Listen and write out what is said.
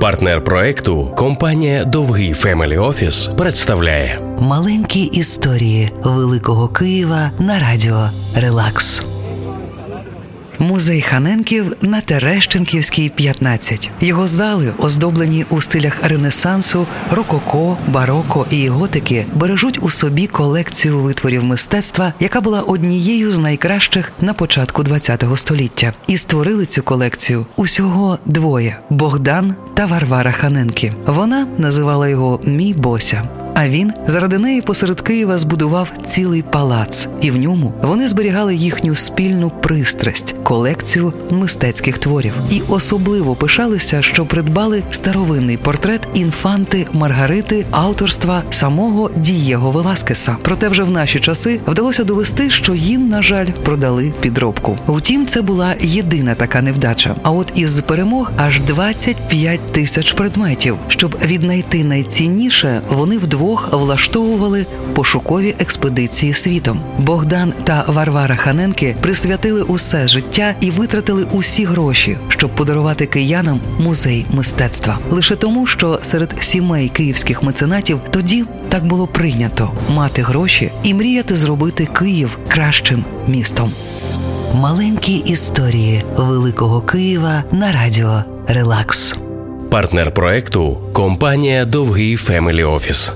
Партнер проекту компанія Довгий Family Office представляє Маленькі історії Великого Києва на радіо Релакс. Музей Ханенків на Терещенківській, 15. Його зали, оздоблені у стилях Ренесансу, рококо, бароко і готики, бережуть у собі колекцію витворів мистецтва, яка була однією з найкращих на початку ХХ століття. І створили цю колекцію усього двоє: Богдан та Варвара Ханенки. Вона називала його Мій Бося. А він заради неї посеред Києва збудував цілий палац, і в ньому вони зберігали їхню спільну пристрасть, колекцію мистецьких творів, і особливо пишалися, що придбали старовинний портрет інфанти Маргарити авторства самого Дієго Веласкеса. Проте вже в наші часи вдалося довести, що їм, на жаль, продали підробку. Втім, це була єдина така невдача. А от із перемог аж 25 тисяч предметів. Щоб віднайти найцінніше, вони вдвох влаштовували пошукові експедиції світом. Богдан та Варвара Ханенки присвятили усе життя і витратили усі гроші, щоб подарувати киянам музей мистецтва. Лише тому, що серед сімей київських меценатів тоді так було прийнято мати гроші і мріяти зробити Київ кращим містом. Маленькі історії Великого Києва на радіо Релакс. Партнер проекту компанія Довгий Family Office.